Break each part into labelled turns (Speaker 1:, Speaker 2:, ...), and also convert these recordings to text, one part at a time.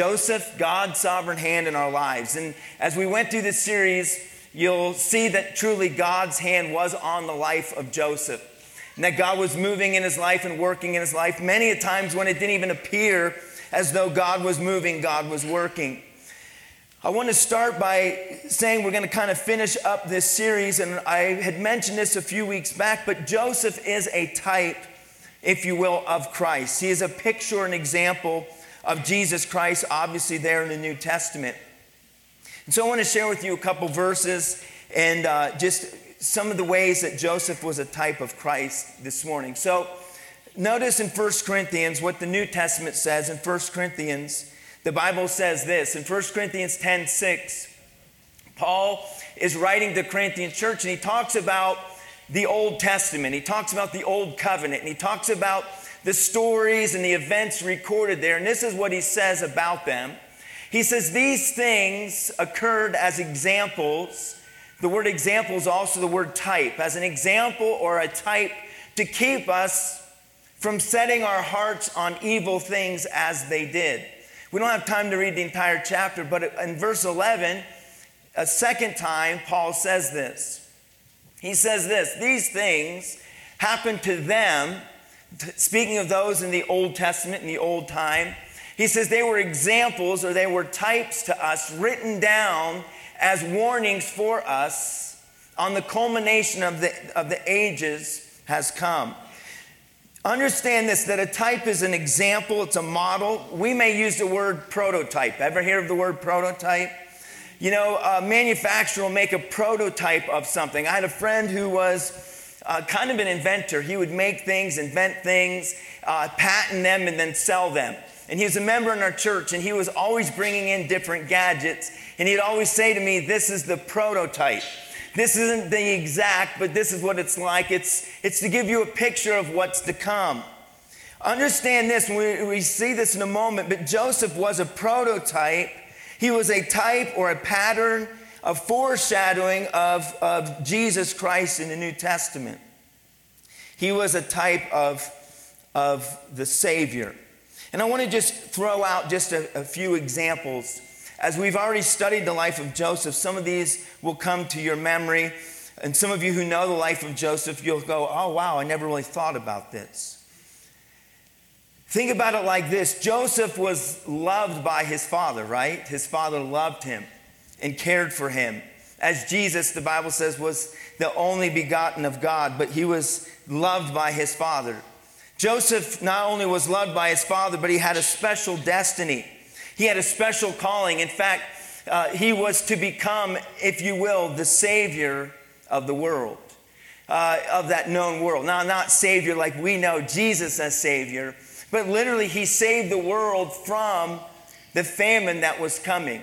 Speaker 1: Joseph, God's sovereign hand in our lives. And as we went through this series, you'll see that truly God's hand was on the life of Joseph. And that God was moving in his life and working in his life many a times when it didn't even appear as though God was moving, God was working. I want to start by saying we're going to kind of finish up this series, and I had mentioned this a few weeks back, but Joseph is a type, if you will, of Christ. He is a picture, an example of Jesus Christ, obviously, there in the New Testament. And so I want to share with you a couple verses and uh, just some of the ways that Joseph was a type of Christ this morning. So notice in 1 Corinthians what the New Testament says in 1 Corinthians. The Bible says this in 1 Corinthians 10 6. Paul is writing to the Corinthian church and he talks about the Old Testament. He talks about the Old Covenant and he talks about the stories and the events recorded there. And this is what he says about them. He says, These things occurred as examples. The word example is also the word type, as an example or a type to keep us from setting our hearts on evil things as they did. We don't have time to read the entire chapter, but in verse 11, a second time, Paul says this. He says this These things happened to them, speaking of those in the Old Testament, in the old time. He says they were examples or they were types to us written down as warnings for us on the culmination of the, of the ages has come. Understand this that a type is an example, it's a model. We may use the word prototype. Ever hear of the word prototype? You know, a manufacturer will make a prototype of something. I had a friend who was uh, kind of an inventor. He would make things, invent things, uh, patent them, and then sell them. And he was a member in our church, and he was always bringing in different gadgets. And he'd always say to me, This is the prototype. This isn't the exact, but this is what it's like. It's, it's to give you a picture of what's to come. Understand this, we, we see this in a moment, but Joseph was a prototype. He was a type or a pattern, a foreshadowing of, of Jesus Christ in the New Testament. He was a type of, of the Savior. And I want to just throw out just a, a few examples as we've already studied the life of Joseph, some of these will come to your memory. And some of you who know the life of Joseph, you'll go, oh, wow, I never really thought about this. Think about it like this Joseph was loved by his father, right? His father loved him and cared for him. As Jesus, the Bible says, was the only begotten of God, but he was loved by his father. Joseph not only was loved by his father, but he had a special destiny. He had a special calling. In fact, uh, he was to become, if you will, the Savior of the world, uh, of that known world. Now, not Savior like we know Jesus as Savior, but literally, he saved the world from the famine that was coming.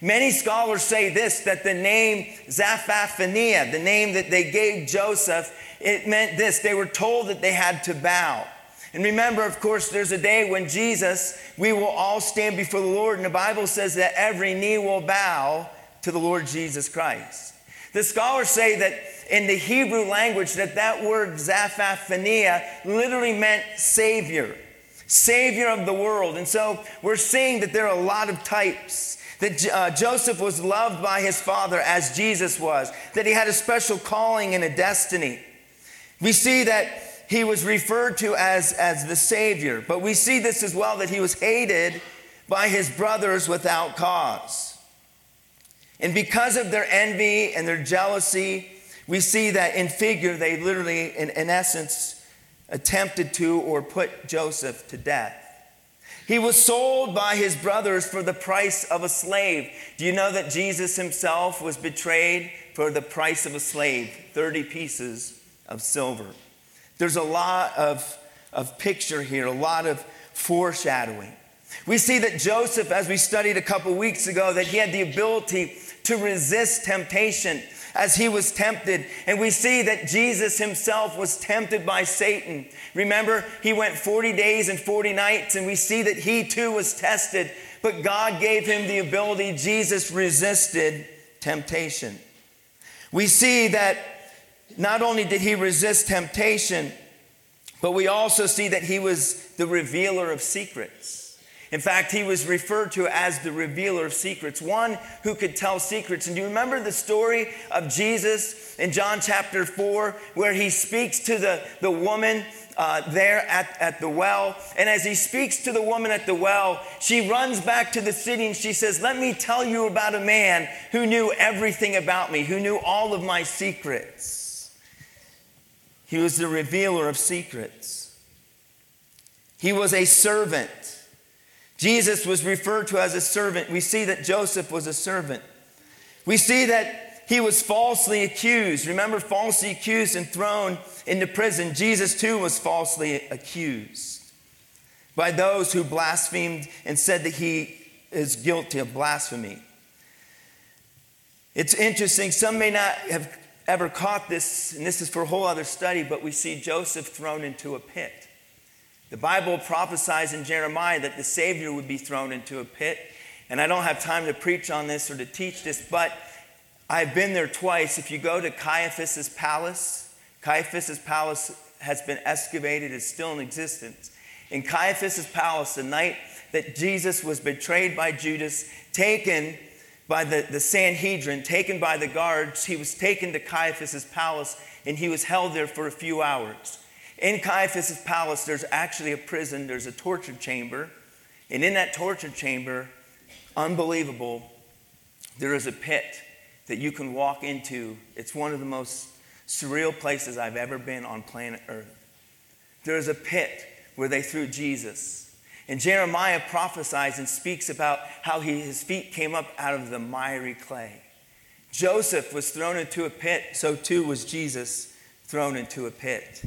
Speaker 1: Many scholars say this that the name Zaphaphania, the name that they gave Joseph, it meant this. They were told that they had to bow. And remember, of course, there's a day when Jesus, we will all stand before the Lord, and the Bible says that every knee will bow to the Lord Jesus Christ. The scholars say that in the Hebrew language that that word Zaphaphania literally meant savior, savior of the world. And so we're seeing that there are a lot of types. That uh, Joseph was loved by his father as Jesus was, that he had a special calling and a destiny. We see that he was referred to as, as the Savior. But we see this as well that he was hated by his brothers without cause. And because of their envy and their jealousy, we see that in figure, they literally, in, in essence, attempted to or put Joseph to death. He was sold by his brothers for the price of a slave. Do you know that Jesus himself was betrayed for the price of a slave? 30 pieces of silver. There's a lot of, of picture here, a lot of foreshadowing. We see that Joseph, as we studied a couple weeks ago, that he had the ability to resist temptation as he was tempted. And we see that Jesus himself was tempted by Satan. Remember, he went 40 days and 40 nights, and we see that he too was tested, but God gave him the ability. Jesus resisted temptation. We see that not only did he resist temptation, but we also see that he was the revealer of secrets. In fact, he was referred to as the revealer of secrets, one who could tell secrets. And do you remember the story of Jesus in John chapter 4, where he speaks to the, the woman uh, there at, at the well? And as he speaks to the woman at the well, she runs back to the city and she says, Let me tell you about a man who knew everything about me, who knew all of my secrets. He was the revealer of secrets, he was a servant. Jesus was referred to as a servant. We see that Joseph was a servant. We see that he was falsely accused. Remember, falsely accused and thrown into prison. Jesus, too, was falsely accused by those who blasphemed and said that he is guilty of blasphemy. It's interesting, some may not have ever caught this, and this is for a whole other study, but we see Joseph thrown into a pit. The Bible prophesies in Jeremiah that the Savior would be thrown into a pit. And I don't have time to preach on this or to teach this, but I've been there twice. If you go to Caiaphas's palace, Caiaphas's palace has been excavated, is still in existence. In Caiaphas's palace, the night that Jesus was betrayed by Judas, taken by the, the Sanhedrin, taken by the guards, he was taken to Caiaphas's palace and he was held there for a few hours. In Caiaphas' palace, there's actually a prison, there's a torture chamber. And in that torture chamber, unbelievable, there is a pit that you can walk into. It's one of the most surreal places I've ever been on planet Earth. There is a pit where they threw Jesus. And Jeremiah prophesies and speaks about how he, his feet came up out of the miry clay. Joseph was thrown into a pit, so too was Jesus thrown into a pit.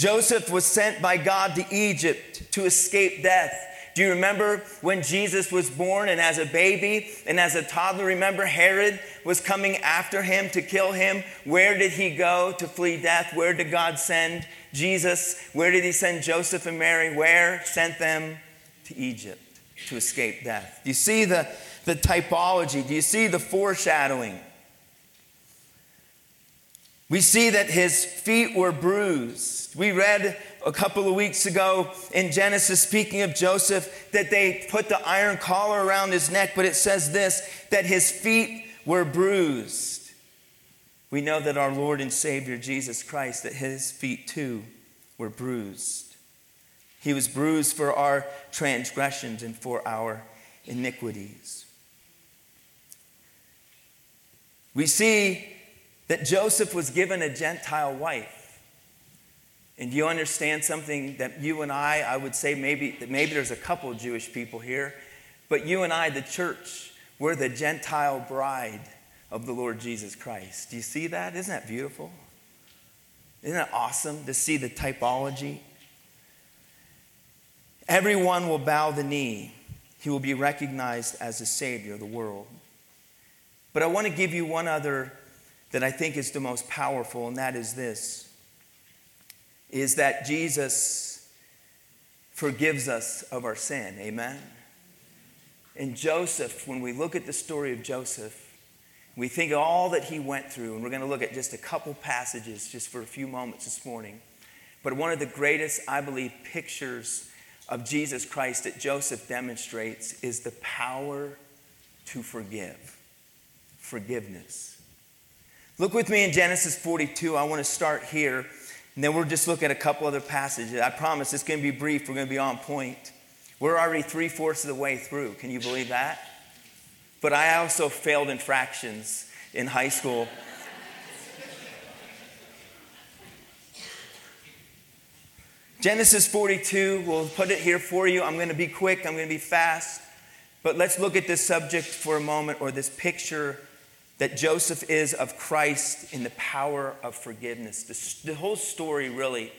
Speaker 1: Joseph was sent by God to Egypt to escape death. Do you remember when Jesus was born and as a baby and as a toddler? Remember Herod was coming after him to kill him? Where did he go to flee death? Where did God send Jesus? Where did he send Joseph and Mary? Where? Sent them to Egypt to escape death. Do you see the, the typology? Do you see the foreshadowing? We see that his feet were bruised. We read a couple of weeks ago in Genesis, speaking of Joseph, that they put the iron collar around his neck, but it says this that his feet were bruised. We know that our Lord and Savior Jesus Christ, that his feet too were bruised. He was bruised for our transgressions and for our iniquities. We see that Joseph was given a Gentile wife. And you understand something that you and I, I would say maybe, maybe there's a couple Jewish people here, but you and I, the church, we're the Gentile bride of the Lord Jesus Christ. Do you see that? Isn't that beautiful? Isn't that awesome to see the typology? Everyone will bow the knee. He will be recognized as the Savior of the world. But I want to give you one other that I think is the most powerful, and that is this is that Jesus forgives us of our sin. Amen. And Joseph, when we look at the story of Joseph, we think all that he went through, and we're going to look at just a couple passages just for a few moments this morning. But one of the greatest, I believe, pictures of Jesus Christ that Joseph demonstrates is the power to forgive. Forgiveness. Look with me in Genesis 42. I want to start here, and then we'll just look at a couple other passages. I promise it's going to be brief. We're going to be on point. We're already three fourths of the way through. Can you believe that? But I also failed in fractions in high school. Genesis 42, we'll put it here for you. I'm going to be quick, I'm going to be fast. But let's look at this subject for a moment or this picture that Joseph is of Christ in the power of forgiveness. The, the, whole story, really,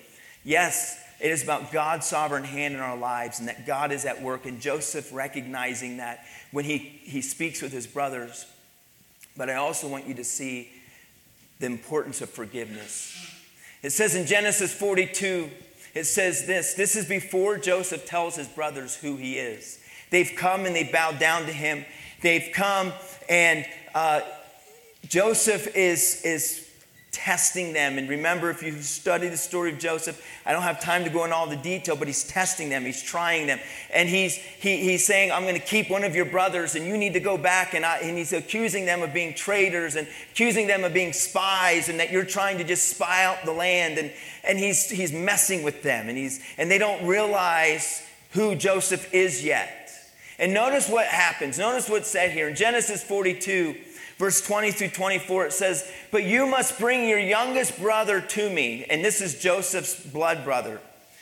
Speaker 1: yes, it is about God's sovereign hand in our lives and that God is at work, and Joseph recognizing that when he, he speaks with his brothers. But I also want you to see the importance of forgiveness. It says in Genesis 42, it says this this is before Joseph tells his brothers who he is. They've come and they bowed down to him. They've come and uh, Joseph is, is testing them. And remember, if you study the story of Joseph, I don't have time to go into all the detail, but he's testing them, he's trying them. And he's, he, he's saying, I'm going to keep one of your brothers, and you need to go back. And, I, and he's accusing them of being traitors and accusing them of being spies and that you're trying to just spy out the land. And, and he's, he's messing with them, and, he's, and they don't realize who Joseph is yet. And notice what happens. Notice what's said here in Genesis 42 verse 20 through 24, it says, But you must bring your youngest brother to me. And this is Joseph's blood brother,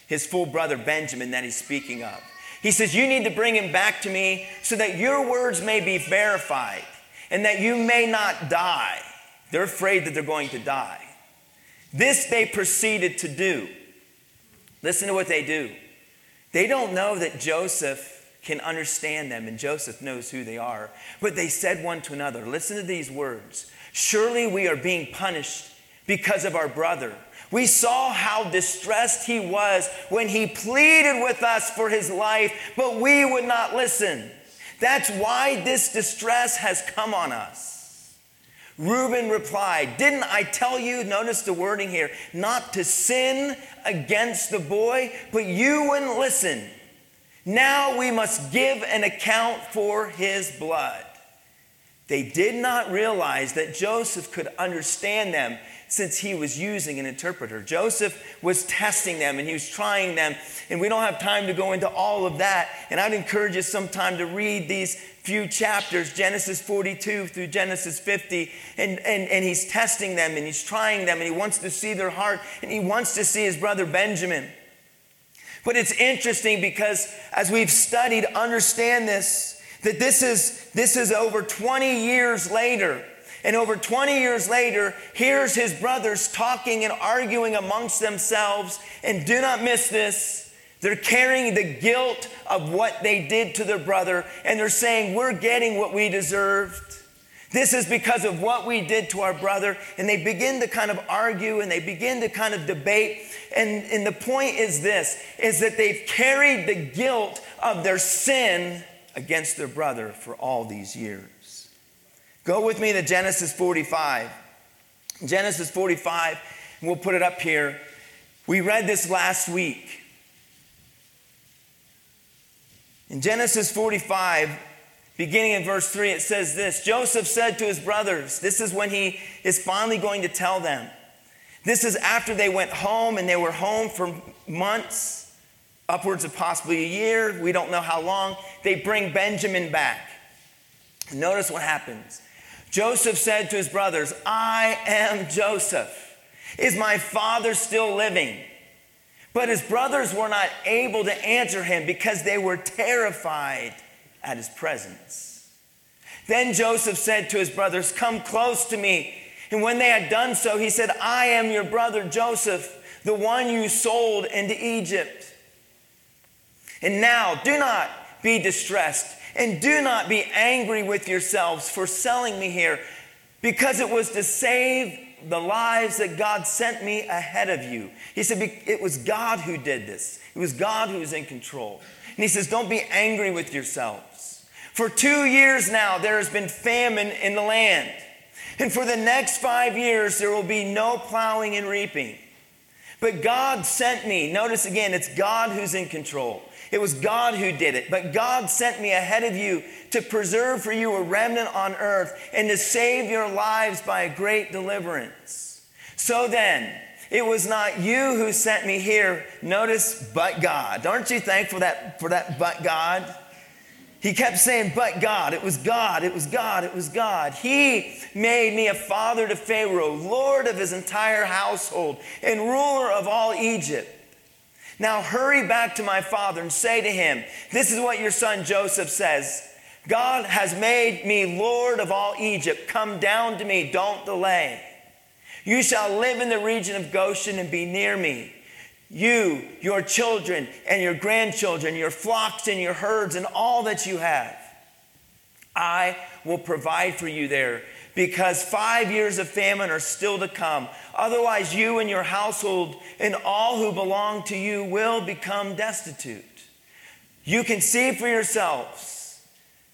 Speaker 1: his full brother Benjamin that he's speaking of. He says, You need to bring him back to me so that your words may be verified and that you may not die. They're afraid that they're going to die. This they proceeded to do. Listen to what they do. They don't know that Joseph can understand them, and Joseph knows who they are. But they said one to another, Listen to these words Surely we are being punished because of our brother. We saw how distressed he was when he pleaded with us for his life, but we would not listen. That's why this distress has come on us. Reuben replied, Didn't I tell you, notice the wording here, not to sin against the boy, but you wouldn't listen. Now we must give an account for his blood. They did not realize that Joseph could understand them since he was using an interpreter. Joseph was testing them and he was trying them, and we don't have time to go into all of that. And I'd encourage you sometime to read these few chapters, Genesis 42 through Genesis 50, and, and, and he's testing them and he's trying them and he wants to see their heart and he wants to see his brother Benjamin. But it's interesting because as we've studied, understand this, that this is, this is over 20 years later. And over 20 years later, here's his brothers talking and arguing amongst themselves. And do not miss this. They're carrying the guilt of what they did to their brother, and they're saying, We're getting what we deserved. This is because of what we did to our brother. And they begin to kind of argue and they begin to kind of debate. And, and the point is this is that they've carried the guilt of their sin against their brother for all these years. Go with me to Genesis 45. Genesis 45, we'll put it up here. We read this last week. In Genesis 45, beginning in verse 3, it says this Joseph said to his brothers, This is when he is finally going to tell them. This is after they went home and they were home for months, upwards of possibly a year. We don't know how long. They bring Benjamin back. Notice what happens. Joseph said to his brothers, I am Joseph. Is my father still living? But his brothers were not able to answer him because they were terrified at his presence. Then Joseph said to his brothers, Come close to me. And when they had done so, he said, I am your brother Joseph, the one you sold into Egypt. And now do not be distressed and do not be angry with yourselves for selling me here, because it was to save the lives that God sent me ahead of you. He said, It was God who did this, it was God who was in control. And he says, Don't be angry with yourselves. For two years now, there has been famine in the land. And for the next five years, there will be no plowing and reaping. But God sent me. Notice again, it's God who's in control. It was God who did it. But God sent me ahead of you to preserve for you a remnant on earth and to save your lives by a great deliverance. So then, it was not you who sent me here. Notice, but God. Aren't you thankful that, for that, but God? He kept saying, But God, it was God, it was God, it was God. He made me a father to Pharaoh, Lord of his entire household, and ruler of all Egypt. Now hurry back to my father and say to him, This is what your son Joseph says God has made me Lord of all Egypt. Come down to me, don't delay. You shall live in the region of Goshen and be near me you, your children, and your grandchildren, your flocks and your herds, and all that you have. I will provide for you there because five years of famine are still to come. Otherwise, you and your household and all who belong to you will become destitute. You can see for yourselves,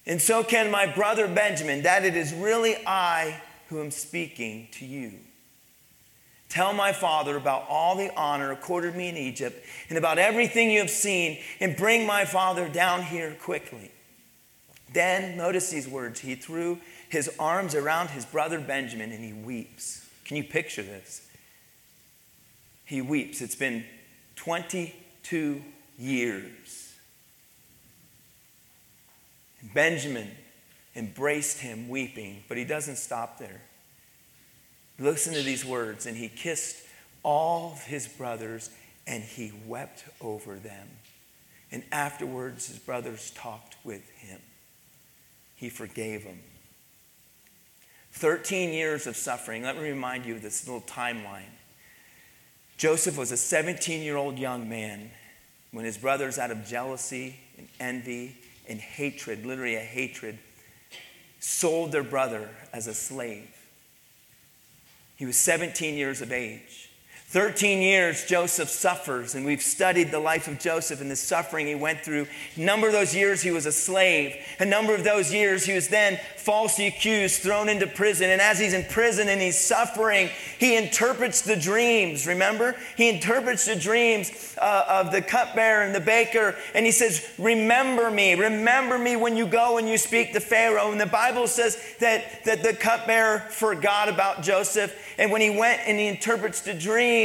Speaker 1: and so can my brother Benjamin, that it is really I who am speaking to you. Tell my father about all the honor accorded me in Egypt and about everything you have seen, and bring my father down here quickly. Then, notice these words he threw his arms around his brother Benjamin and he weeps. Can you picture this? He weeps. It's been 22 years. Benjamin embraced him weeping, but he doesn't stop there. Listen to these words. And he kissed all his brothers and he wept over them. And afterwards, his brothers talked with him. He forgave them. 13 years of suffering. Let me remind you of this little timeline. Joseph was a 17 year old young man when his brothers, out of jealousy and envy and hatred, literally a hatred, sold their brother as a slave. He was 17 years of age. 13 years Joseph suffers, and we've studied the life of Joseph and the suffering he went through. A number of those years he was a slave. A number of those years he was then falsely accused, thrown into prison. And as he's in prison and he's suffering, he interprets the dreams. Remember? He interprets the dreams uh, of the cupbearer and the baker, and he says, Remember me, remember me when you go and you speak to Pharaoh. And the Bible says that, that the cupbearer forgot about Joseph, and when he went and he interprets the dream,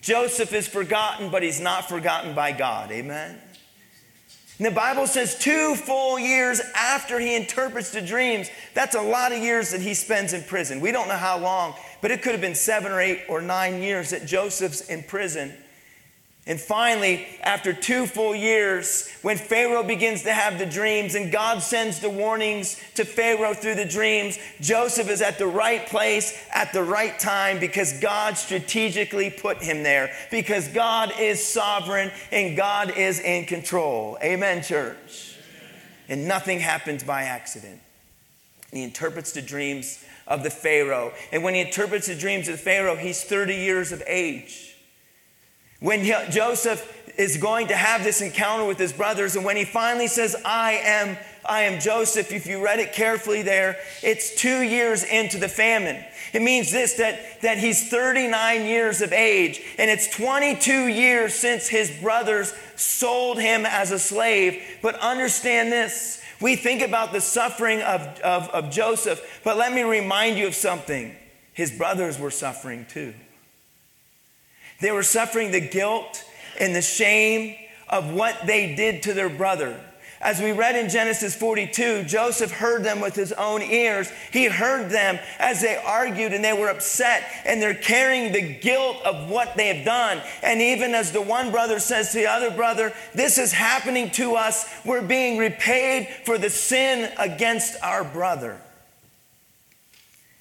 Speaker 1: Joseph is forgotten, but he's not forgotten by God. Amen. And the Bible says two full years after he interprets the dreams, that's a lot of years that he spends in prison. We don't know how long, but it could have been seven or eight or nine years that Joseph's in prison. And finally, after two full years, when Pharaoh begins to have the dreams and God sends the warnings to Pharaoh through the dreams, Joseph is at the right place at the right time because God strategically put him there, because God is sovereign and God is in control. Amen, church. And nothing happens by accident. He interprets the dreams of the Pharaoh. And when he interprets the dreams of the Pharaoh, he's 30 years of age. When he, Joseph is going to have this encounter with his brothers, and when he finally says, I am, I am Joseph, if you read it carefully there, it's two years into the famine. It means this that, that he's 39 years of age, and it's 22 years since his brothers sold him as a slave. But understand this we think about the suffering of, of, of Joseph, but let me remind you of something. His brothers were suffering too. They were suffering the guilt and the shame of what they did to their brother. As we read in Genesis 42, Joseph heard them with his own ears. He heard them as they argued and they were upset and they're carrying the guilt of what they have done. And even as the one brother says to the other brother, This is happening to us, we're being repaid for the sin against our brother.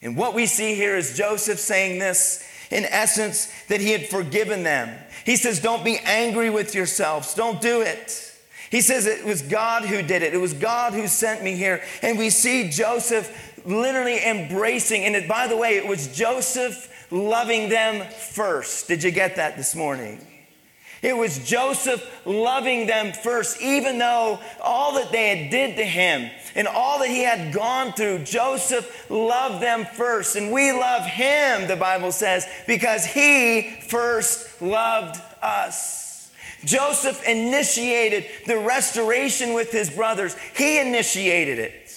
Speaker 1: And what we see here is Joseph saying this in essence, that he had forgiven them. He says, Don't be angry with yourselves, don't do it. He says it was God who did it. It was God who sent me here. And we see Joseph literally embracing, and it, by the way, it was Joseph loving them first. Did you get that this morning? It was Joseph loving them first, even though all that they had did to him and all that he had gone through, Joseph loved them first. And we love him, the Bible says, because he first loved us. Joseph initiated the restoration with his brothers. He initiated it.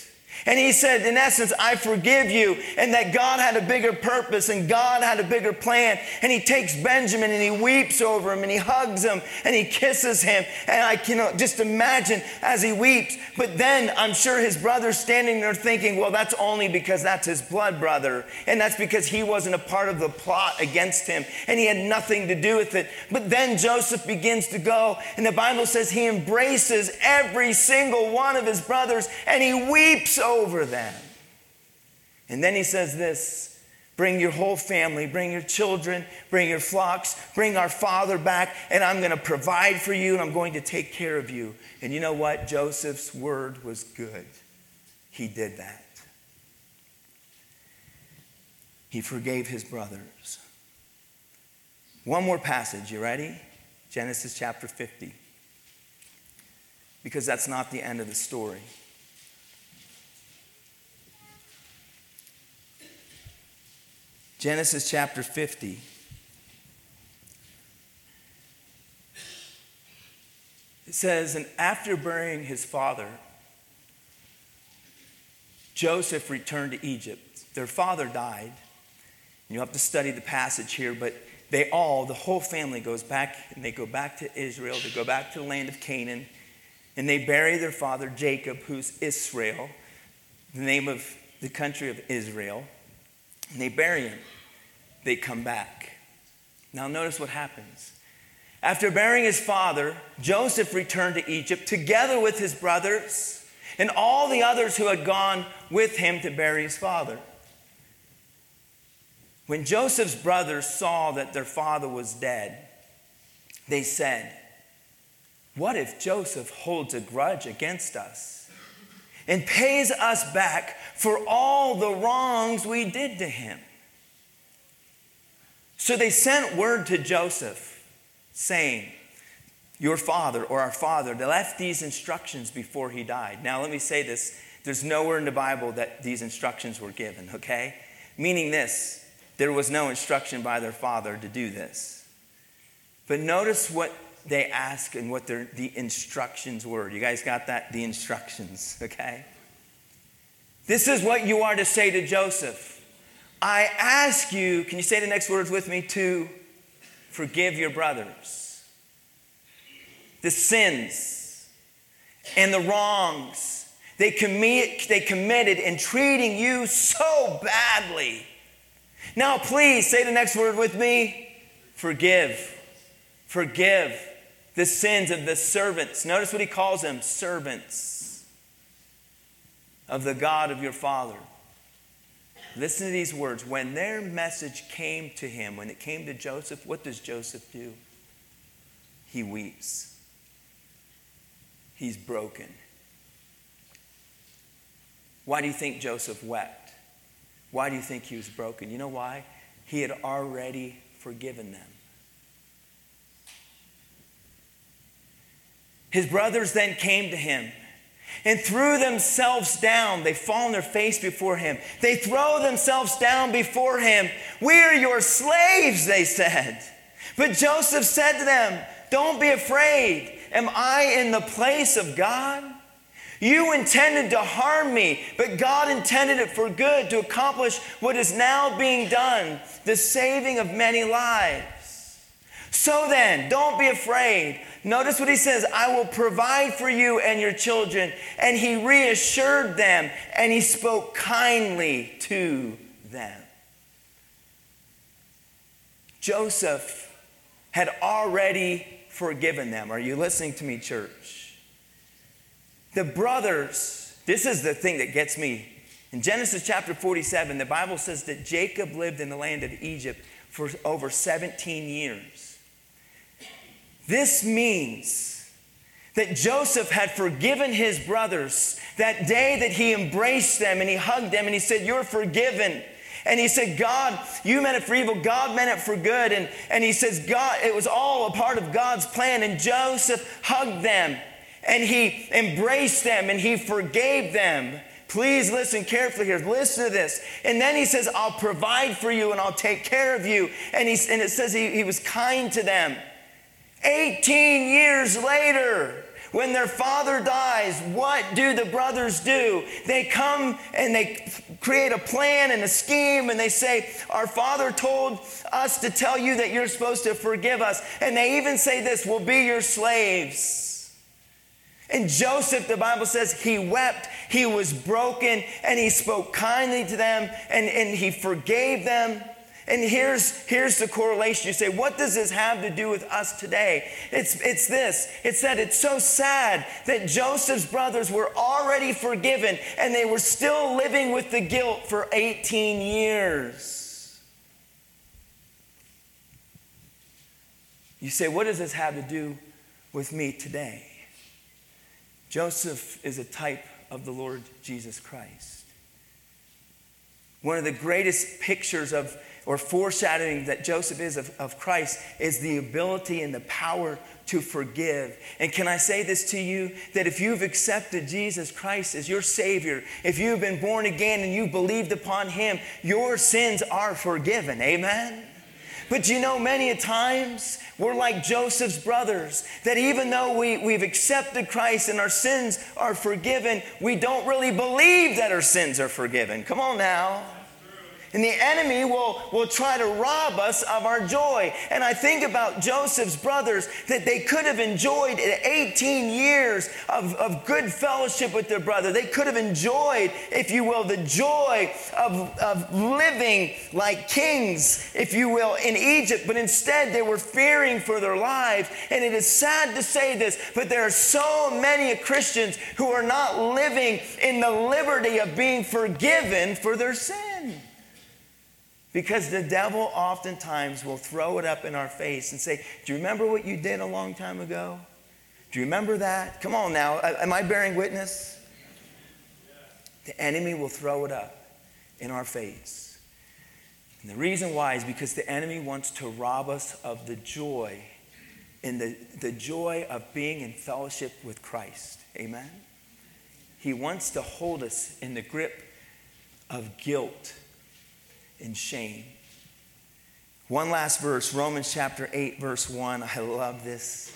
Speaker 1: And he said, in essence, I forgive you, and that God had a bigger purpose and God had a bigger plan. And he takes Benjamin and he weeps over him and he hugs him and he kisses him. And I can just imagine as he weeps. But then I'm sure his brother's standing there thinking, well, that's only because that's his blood brother. And that's because he wasn't a part of the plot against him and he had nothing to do with it. But then Joseph begins to go, and the Bible says he embraces every single one of his brothers and he weeps over over them. And then he says this Bring your whole family, bring your children, bring your flocks, bring our father back, and I'm going to provide for you and I'm going to take care of you. And you know what? Joseph's word was good. He did that. He forgave his brothers. One more passage, you ready? Genesis chapter 50. Because that's not the end of the story. Genesis chapter 50. It says, And after burying his father, Joseph returned to Egypt. Their father died. You have to study the passage here, but they all, the whole family, goes back and they go back to Israel. They go back to the land of Canaan and they bury their father Jacob, who's Israel, the name of the country of Israel. And they bury him. They come back. Now, notice what happens. After burying his father, Joseph returned to Egypt together with his brothers and all the others who had gone with him to bury his father. When Joseph's brothers saw that their father was dead, they said, What if Joseph holds a grudge against us and pays us back for all the wrongs we did to him? So they sent word to Joseph saying, Your father or our father, left these instructions before he died. Now, let me say this there's nowhere in the Bible that these instructions were given, okay? Meaning this, there was no instruction by their father to do this. But notice what they ask and what their, the instructions were. You guys got that? The instructions, okay? This is what you are to say to Joseph. I ask you, can you say the next words with me, to forgive your brothers. The sins and the wrongs they, commit, they committed in treating you so badly. Now, please say the next word with me forgive. Forgive the sins of the servants. Notice what he calls them servants of the God of your Father. Listen to these words. When their message came to him, when it came to Joseph, what does Joseph do? He weeps. He's broken. Why do you think Joseph wept? Why do you think he was broken? You know why? He had already forgiven them. His brothers then came to him and threw themselves down. They fall on their face before him. They throw themselves down before him. We are your slaves, they said. But Joseph said to them, Don't be afraid. Am I in the place of God? You intended to harm me, but God intended it for good to accomplish what is now being done the saving of many lives. So then, don't be afraid. Notice what he says I will provide for you and your children. And he reassured them and he spoke kindly to them. Joseph had already forgiven them. Are you listening to me, church? The brothers, this is the thing that gets me. In Genesis chapter 47, the Bible says that Jacob lived in the land of Egypt for over 17 years. This means that Joseph had forgiven his brothers that day that he embraced them and he hugged them and he said, You're forgiven. And he said, God, you meant it for evil, God meant it for good. And, and he says, God, it was all a part of God's plan. And Joseph hugged them and he embraced them and he forgave them. Please listen carefully here. Listen to this. And then he says, I'll provide for you and I'll take care of you. And, he, and it says he, he was kind to them. 18 years later, when their father dies, what do the brothers do? They come and they create a plan and a scheme and they say, Our father told us to tell you that you're supposed to forgive us. And they even say this, We'll be your slaves. And Joseph, the Bible says, he wept, he was broken, and he spoke kindly to them, and, and he forgave them. And here's, here's the correlation. You say, what does this have to do with us today? It's, it's this. It's that it's so sad that Joseph's brothers were already forgiven and they were still living with the guilt for 18 years. You say, what does this have to do with me today? Joseph is a type of the Lord Jesus Christ. One of the greatest pictures of or foreshadowing that Joseph is of, of Christ is the ability and the power to forgive. And can I say this to you that if you've accepted Jesus Christ as your Savior, if you've been born again and you believed upon Him, your sins are forgiven. Amen? But you know, many a times we're like Joseph's brothers, that even though we, we've accepted Christ and our sins are forgiven, we don't really believe that our sins are forgiven. Come on now. And the enemy will, will try to rob us of our joy. And I think about Joseph's brothers that they could have enjoyed 18 years of, of good fellowship with their brother. They could have enjoyed, if you will, the joy of, of living like kings, if you will, in Egypt. But instead, they were fearing for their lives. And it is sad to say this, but there are so many Christians who are not living in the liberty of being forgiven for their sin. Because the devil oftentimes will throw it up in our face and say, Do you remember what you did a long time ago? Do you remember that? Come on now. Am I bearing witness? The enemy will throw it up in our face. And the reason why is because the enemy wants to rob us of the joy in the, the joy of being in fellowship with Christ. Amen? He wants to hold us in the grip of guilt and shame. One last verse, Romans chapter 8, verse 1. I love this.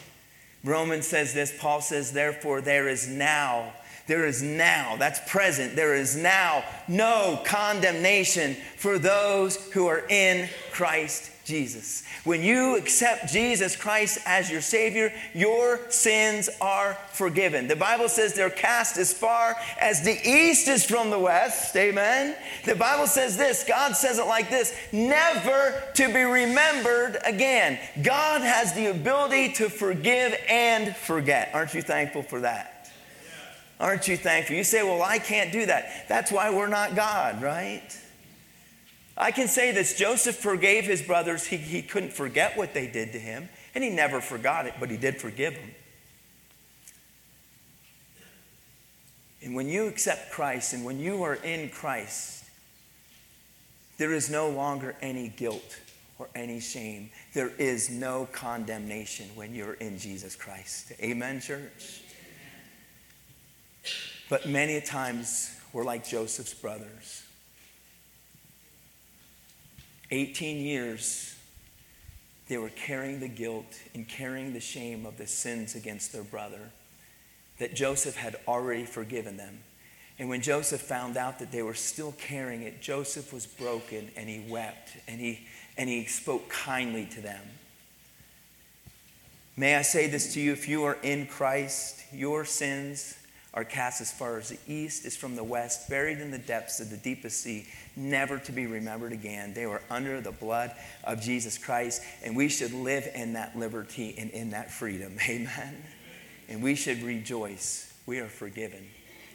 Speaker 1: Romans says this Paul says, Therefore, there is now, there is now, that's present, there is now no condemnation for those who are in Christ Jesus. When you accept Jesus Christ as your Savior, your sins are forgiven. The Bible says they're cast as far as the east is from the west. Amen. The Bible says this God says it like this never to be remembered again. God has the ability to forgive and forget. Aren't you thankful for that? Aren't you thankful? You say, Well, I can't do that. That's why we're not God, right? I can say this Joseph forgave his brothers. He, he couldn't forget what they did to him, and he never forgot it, but he did forgive them. And when you accept Christ and when you are in Christ, there is no longer any guilt or any shame. There is no condemnation when you're in Jesus Christ. Amen, church? But many times we're like Joseph's brothers. 18 years, they were carrying the guilt and carrying the shame of the sins against their brother that Joseph had already forgiven them. And when Joseph found out that they were still carrying it, Joseph was broken and he wept and he, and he spoke kindly to them. May I say this to you if you are in Christ, your sins are cast as far as the east is from the west, buried in the depths of the deepest sea, never to be remembered again. They were under the blood of Jesus Christ, and we should live in that liberty and in that freedom. Amen. And we should rejoice. We are forgiven.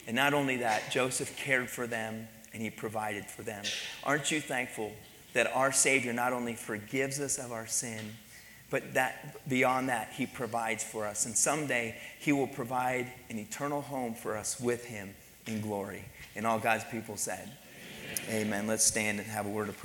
Speaker 1: And not only that, Joseph cared for them and he provided for them. Aren't you thankful that our Savior not only forgives us of our sin, but that beyond that, he provides for us. And someday he will provide an eternal home for us with him in glory. And all God's people said, Amen. Amen. Let's stand and have a word of prayer.